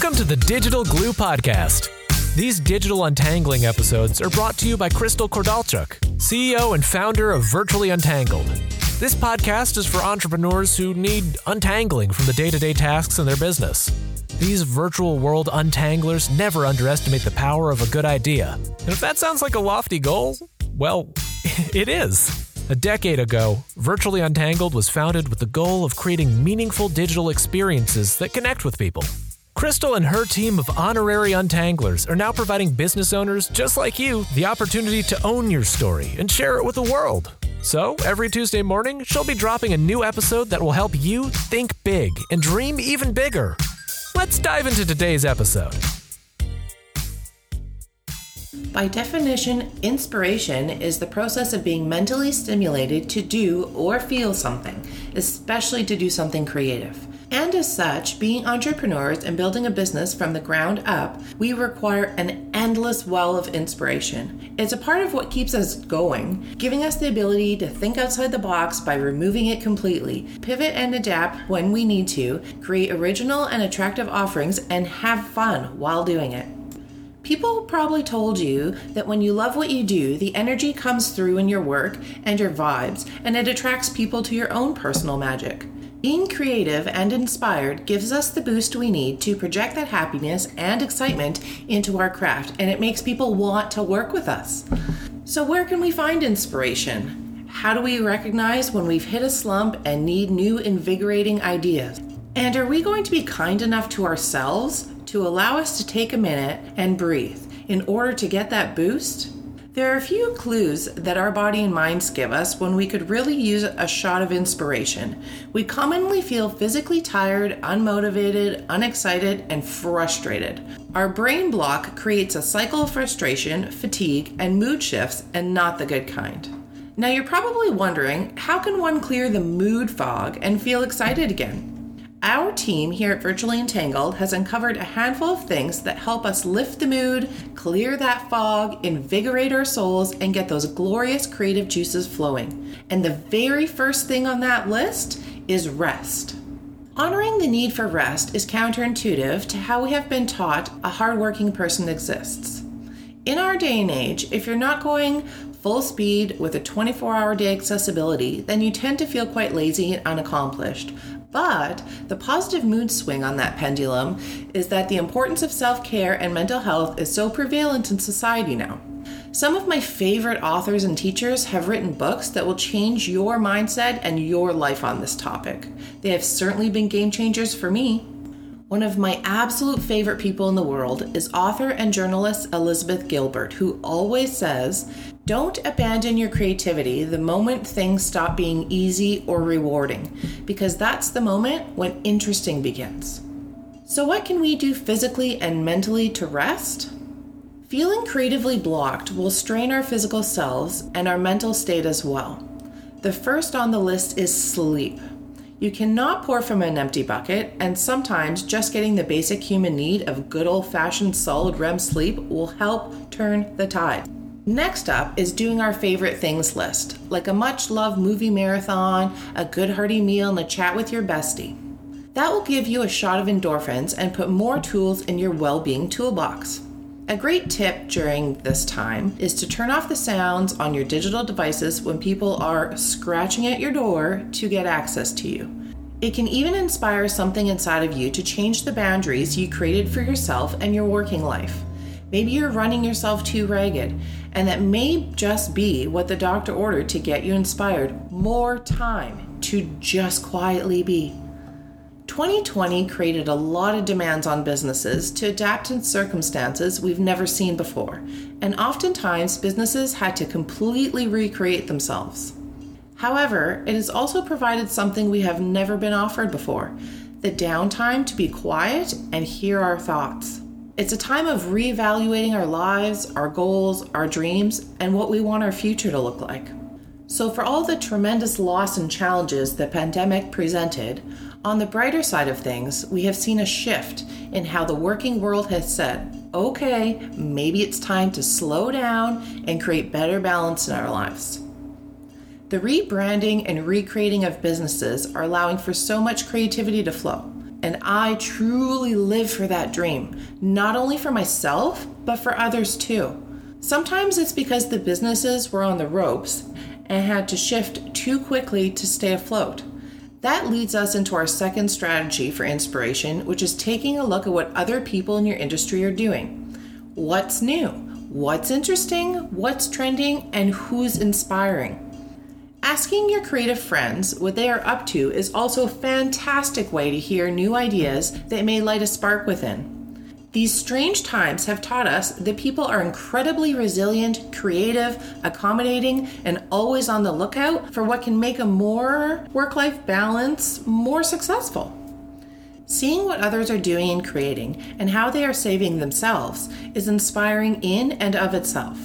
Welcome to the Digital Glue Podcast. These digital untangling episodes are brought to you by Crystal Kordalchuk, CEO and founder of Virtually Untangled. This podcast is for entrepreneurs who need untangling from the day to day tasks in their business. These virtual world untanglers never underestimate the power of a good idea. And if that sounds like a lofty goal, well, it is. A decade ago, Virtually Untangled was founded with the goal of creating meaningful digital experiences that connect with people. Crystal and her team of honorary untanglers are now providing business owners just like you the opportunity to own your story and share it with the world. So, every Tuesday morning, she'll be dropping a new episode that will help you think big and dream even bigger. Let's dive into today's episode. By definition, inspiration is the process of being mentally stimulated to do or feel something, especially to do something creative. And as such, being entrepreneurs and building a business from the ground up, we require an endless well of inspiration. It's a part of what keeps us going, giving us the ability to think outside the box by removing it completely, pivot and adapt when we need to, create original and attractive offerings, and have fun while doing it. People probably told you that when you love what you do, the energy comes through in your work and your vibes, and it attracts people to your own personal magic. Being creative and inspired gives us the boost we need to project that happiness and excitement into our craft, and it makes people want to work with us. So, where can we find inspiration? How do we recognize when we've hit a slump and need new invigorating ideas? And are we going to be kind enough to ourselves to allow us to take a minute and breathe in order to get that boost? There are a few clues that our body and minds give us when we could really use a shot of inspiration. We commonly feel physically tired, unmotivated, unexcited, and frustrated. Our brain block creates a cycle of frustration, fatigue, and mood shifts, and not the good kind. Now you're probably wondering how can one clear the mood fog and feel excited again? Our team here at Virtually Untangled has uncovered a handful of things that help us lift the mood, clear that fog, invigorate our souls, and get those glorious creative juices flowing. And the very first thing on that list is rest. Honoring the need for rest is counterintuitive to how we have been taught a hardworking person exists. In our day and age, if you're not going full speed with a 24 hour day accessibility, then you tend to feel quite lazy and unaccomplished. But the positive mood swing on that pendulum is that the importance of self care and mental health is so prevalent in society now. Some of my favorite authors and teachers have written books that will change your mindset and your life on this topic. They have certainly been game changers for me. One of my absolute favorite people in the world is author and journalist Elizabeth Gilbert, who always says, Don't abandon your creativity the moment things stop being easy or rewarding, because that's the moment when interesting begins. So, what can we do physically and mentally to rest? Feeling creatively blocked will strain our physical selves and our mental state as well. The first on the list is sleep. You cannot pour from an empty bucket, and sometimes just getting the basic human need of good old fashioned solid REM sleep will help turn the tide. Next up is doing our favorite things list, like a much loved movie marathon, a good hearty meal, and a chat with your bestie. That will give you a shot of endorphins and put more tools in your well being toolbox. A great tip during this time is to turn off the sounds on your digital devices when people are scratching at your door to get access to you. It can even inspire something inside of you to change the boundaries you created for yourself and your working life. Maybe you're running yourself too ragged, and that may just be what the doctor ordered to get you inspired more time to just quietly be. 2020 created a lot of demands on businesses to adapt in circumstances we've never seen before, and oftentimes businesses had to completely recreate themselves. However, it has also provided something we have never been offered before the downtime to be quiet and hear our thoughts. It's a time of reevaluating our lives, our goals, our dreams, and what we want our future to look like. So, for all the tremendous loss and challenges the pandemic presented, on the brighter side of things, we have seen a shift in how the working world has said, okay, maybe it's time to slow down and create better balance in our lives. The rebranding and recreating of businesses are allowing for so much creativity to flow. and I truly live for that dream, not only for myself, but for others too. Sometimes it's because the businesses were on the ropes and had to shift too quickly to stay afloat. That leads us into our second strategy for inspiration, which is taking a look at what other people in your industry are doing. What's new? What's interesting? What's trending? And who's inspiring? Asking your creative friends what they are up to is also a fantastic way to hear new ideas that may light a spark within. These strange times have taught us that people are incredibly resilient, creative, accommodating, and always on the lookout for what can make a more work life balance more successful. Seeing what others are doing and creating and how they are saving themselves is inspiring in and of itself.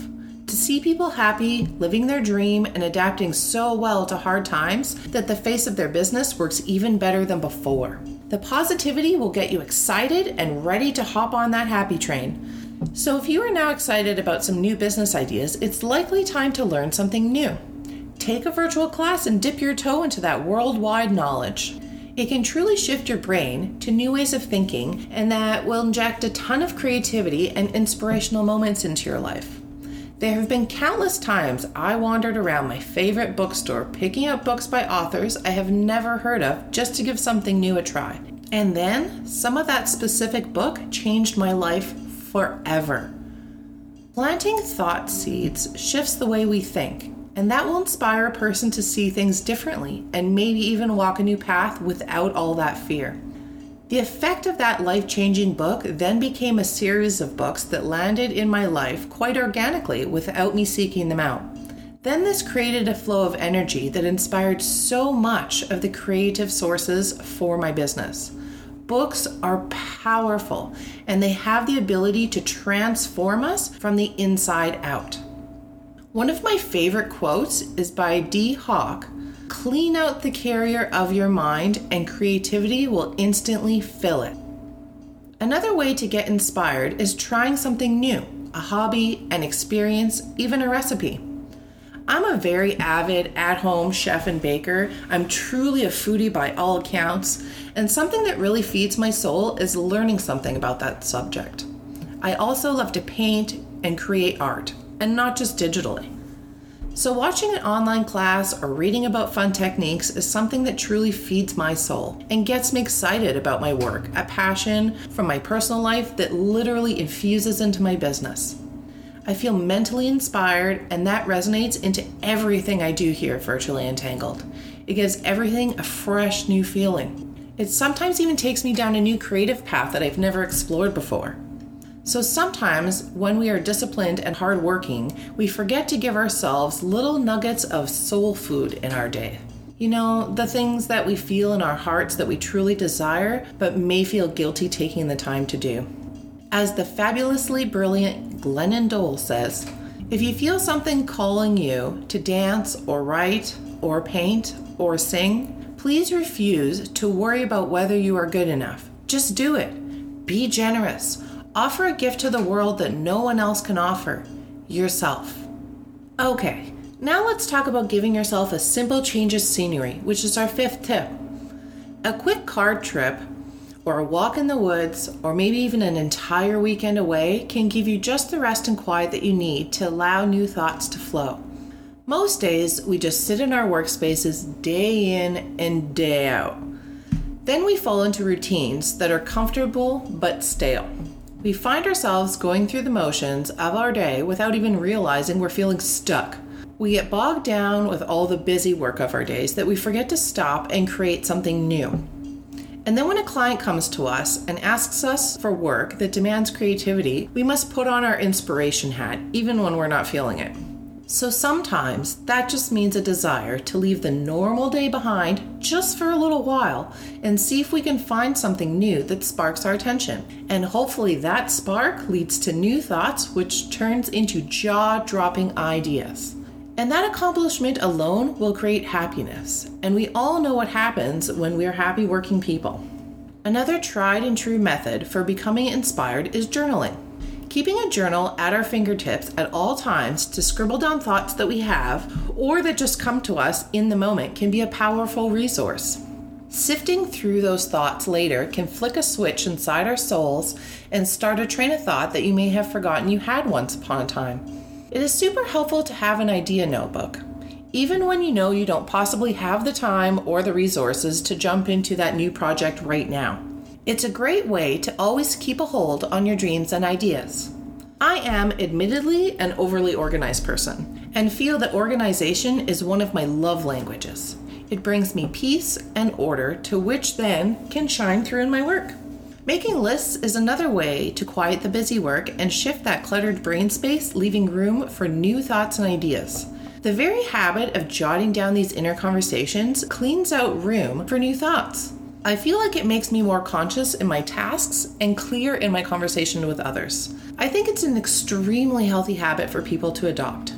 To see people happy, living their dream, and adapting so well to hard times that the face of their business works even better than before. The positivity will get you excited and ready to hop on that happy train. So, if you are now excited about some new business ideas, it's likely time to learn something new. Take a virtual class and dip your toe into that worldwide knowledge. It can truly shift your brain to new ways of thinking, and that will inject a ton of creativity and inspirational moments into your life. There have been countless times I wandered around my favorite bookstore picking up books by authors I have never heard of just to give something new a try. And then some of that specific book changed my life forever. Planting thought seeds shifts the way we think, and that will inspire a person to see things differently and maybe even walk a new path without all that fear. The effect of that life changing book then became a series of books that landed in my life quite organically without me seeking them out. Then this created a flow of energy that inspired so much of the creative sources for my business. Books are powerful and they have the ability to transform us from the inside out. One of my favorite quotes is by Dee Hock, Clean out the carrier of your mind, and creativity will instantly fill it. Another way to get inspired is trying something new a hobby, an experience, even a recipe. I'm a very avid at home chef and baker. I'm truly a foodie by all accounts, and something that really feeds my soul is learning something about that subject. I also love to paint and create art, and not just digitally. So, watching an online class or reading about fun techniques is something that truly feeds my soul and gets me excited about my work, a passion from my personal life that literally infuses into my business. I feel mentally inspired, and that resonates into everything I do here Virtually Untangled. It gives everything a fresh new feeling. It sometimes even takes me down a new creative path that I've never explored before. So sometimes, when we are disciplined and hardworking, we forget to give ourselves little nuggets of soul food in our day. You know, the things that we feel in our hearts that we truly desire, but may feel guilty taking the time to do. As the fabulously brilliant Glennon Doyle says, if you feel something calling you to dance or write or paint or sing, please refuse to worry about whether you are good enough. Just do it. Be generous Offer a gift to the world that no one else can offer yourself. Okay, now let's talk about giving yourself a simple change of scenery, which is our fifth tip. A quick car trip, or a walk in the woods, or maybe even an entire weekend away can give you just the rest and quiet that you need to allow new thoughts to flow. Most days, we just sit in our workspaces day in and day out. Then we fall into routines that are comfortable but stale. We find ourselves going through the motions of our day without even realizing we're feeling stuck. We get bogged down with all the busy work of our days that we forget to stop and create something new. And then when a client comes to us and asks us for work that demands creativity, we must put on our inspiration hat, even when we're not feeling it. So sometimes that just means a desire to leave the normal day behind just for a little while and see if we can find something new that sparks our attention. And hopefully that spark leads to new thoughts, which turns into jaw dropping ideas. And that accomplishment alone will create happiness. And we all know what happens when we are happy working people. Another tried and true method for becoming inspired is journaling. Keeping a journal at our fingertips at all times to scribble down thoughts that we have or that just come to us in the moment can be a powerful resource. Sifting through those thoughts later can flick a switch inside our souls and start a train of thought that you may have forgotten you had once upon a time. It is super helpful to have an idea notebook. Even when you know you don't possibly have the time or the resources to jump into that new project right now. It's a great way to always keep a hold on your dreams and ideas. I am admittedly an overly organized person and feel that organization is one of my love languages. It brings me peace and order to which then can shine through in my work. Making lists is another way to quiet the busy work and shift that cluttered brain space, leaving room for new thoughts and ideas. The very habit of jotting down these inner conversations cleans out room for new thoughts. I feel like it makes me more conscious in my tasks and clear in my conversation with others. I think it's an extremely healthy habit for people to adopt.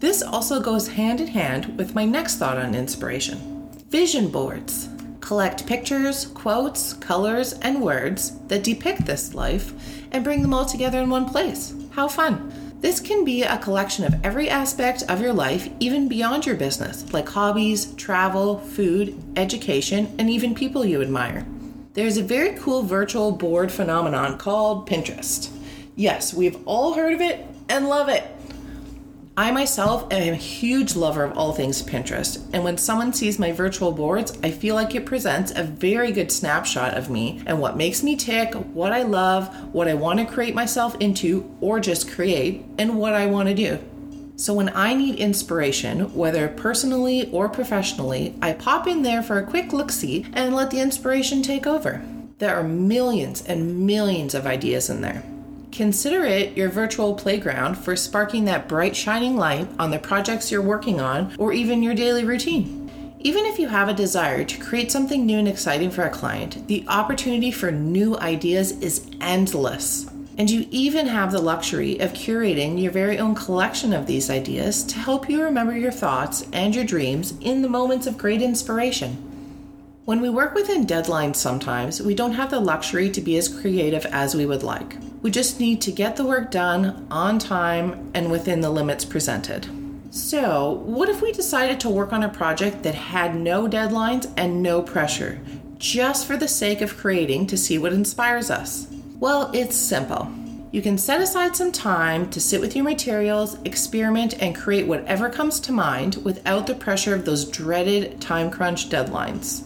This also goes hand in hand with my next thought on inspiration vision boards. Collect pictures, quotes, colors, and words that depict this life and bring them all together in one place. How fun! This can be a collection of every aspect of your life, even beyond your business, like hobbies, travel, food, education, and even people you admire. There's a very cool virtual board phenomenon called Pinterest. Yes, we've all heard of it and love it. I myself am a huge lover of all things Pinterest, and when someone sees my virtual boards, I feel like it presents a very good snapshot of me and what makes me tick, what I love, what I want to create myself into or just create, and what I want to do. So when I need inspiration, whether personally or professionally, I pop in there for a quick look see and let the inspiration take over. There are millions and millions of ideas in there. Consider it your virtual playground for sparking that bright, shining light on the projects you're working on or even your daily routine. Even if you have a desire to create something new and exciting for a client, the opportunity for new ideas is endless. And you even have the luxury of curating your very own collection of these ideas to help you remember your thoughts and your dreams in the moments of great inspiration. When we work within deadlines, sometimes we don't have the luxury to be as creative as we would like. We just need to get the work done on time and within the limits presented. So, what if we decided to work on a project that had no deadlines and no pressure, just for the sake of creating to see what inspires us? Well, it's simple. You can set aside some time to sit with your materials, experiment, and create whatever comes to mind without the pressure of those dreaded time crunch deadlines.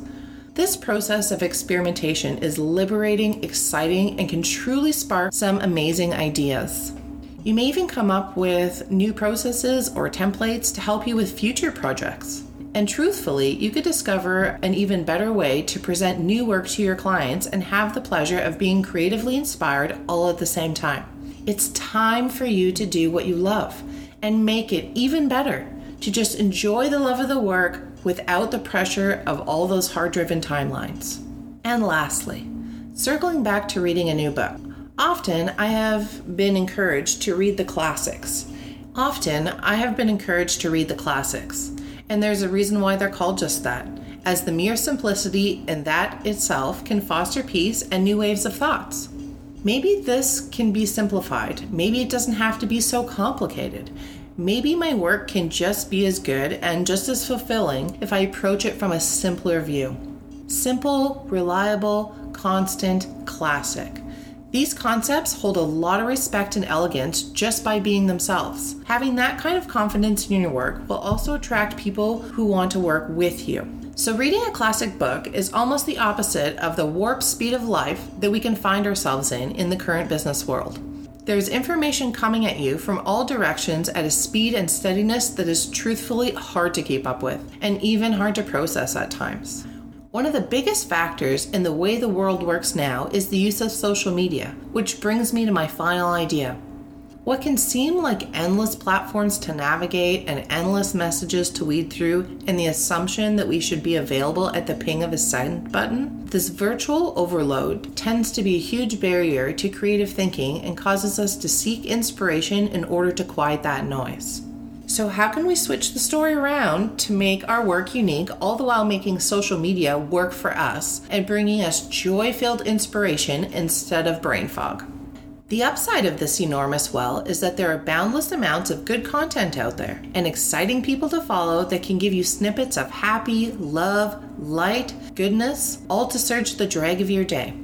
This process of experimentation is liberating, exciting, and can truly spark some amazing ideas. You may even come up with new processes or templates to help you with future projects. And truthfully, you could discover an even better way to present new work to your clients and have the pleasure of being creatively inspired all at the same time. It's time for you to do what you love and make it even better, to just enjoy the love of the work without the pressure of all those hard driven timelines. And lastly, circling back to reading a new book. Often I have been encouraged to read the classics. Often I have been encouraged to read the classics. And there's a reason why they're called just that, as the mere simplicity in that itself can foster peace and new waves of thoughts. Maybe this can be simplified. Maybe it doesn't have to be so complicated maybe my work can just be as good and just as fulfilling if I approach it from a simpler view. Simple, reliable, constant, classic. These concepts hold a lot of respect and elegance just by being themselves. Having that kind of confidence in your work will also attract people who want to work with you. So, reading a classic book is almost the opposite of the warp speed of life that we can find ourselves in in the current business world. There's information coming at you from all directions at a speed and steadiness that is truthfully hard to keep up with, and even hard to process at times. One of the biggest factors in the way the world works now is the use of social media, which brings me to my final idea. What can seem like endless platforms to navigate and endless messages to weed through, and the assumption that we should be available at the ping of a send button, this virtual overload tends to be a huge barrier to creative thinking and causes us to seek inspiration in order to quiet that noise. So, how can we switch the story around to make our work unique, all the while making social media work for us and bringing us joy filled inspiration instead of brain fog? The upside of this enormous well is that there are boundless amounts of good content out there and exciting people to follow that can give you snippets of happy, love, light, goodness, all to surge the drag of your day.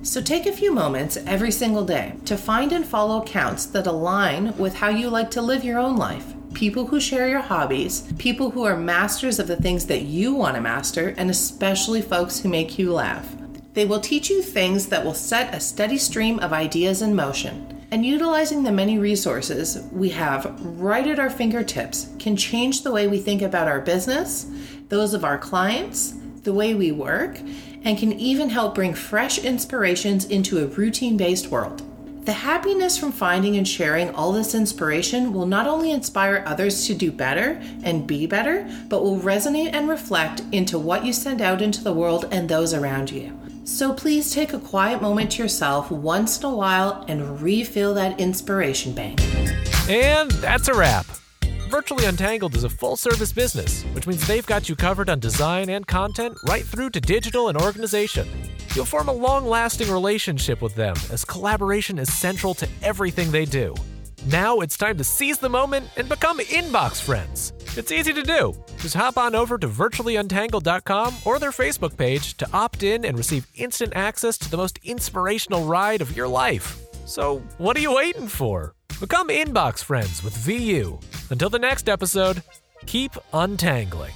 So take a few moments every single day to find and follow accounts that align with how you like to live your own life. People who share your hobbies, people who are masters of the things that you want to master, and especially folks who make you laugh. They will teach you things that will set a steady stream of ideas in motion. And utilizing the many resources we have right at our fingertips can change the way we think about our business, those of our clients, the way we work, and can even help bring fresh inspirations into a routine based world. The happiness from finding and sharing all this inspiration will not only inspire others to do better and be better, but will resonate and reflect into what you send out into the world and those around you. So please take a quiet moment to yourself once in a while and refill that inspiration bank. And that's a wrap. Virtually Untangled is a full service business, which means they've got you covered on design and content right through to digital and organization. You'll form a long lasting relationship with them as collaboration is central to everything they do. Now it's time to seize the moment and become inbox friends. It's easy to do. Just hop on over to virtuallyuntangled.com or their Facebook page to opt in and receive instant access to the most inspirational ride of your life. So, what are you waiting for? Become inbox friends with VU. Until the next episode, keep untangling.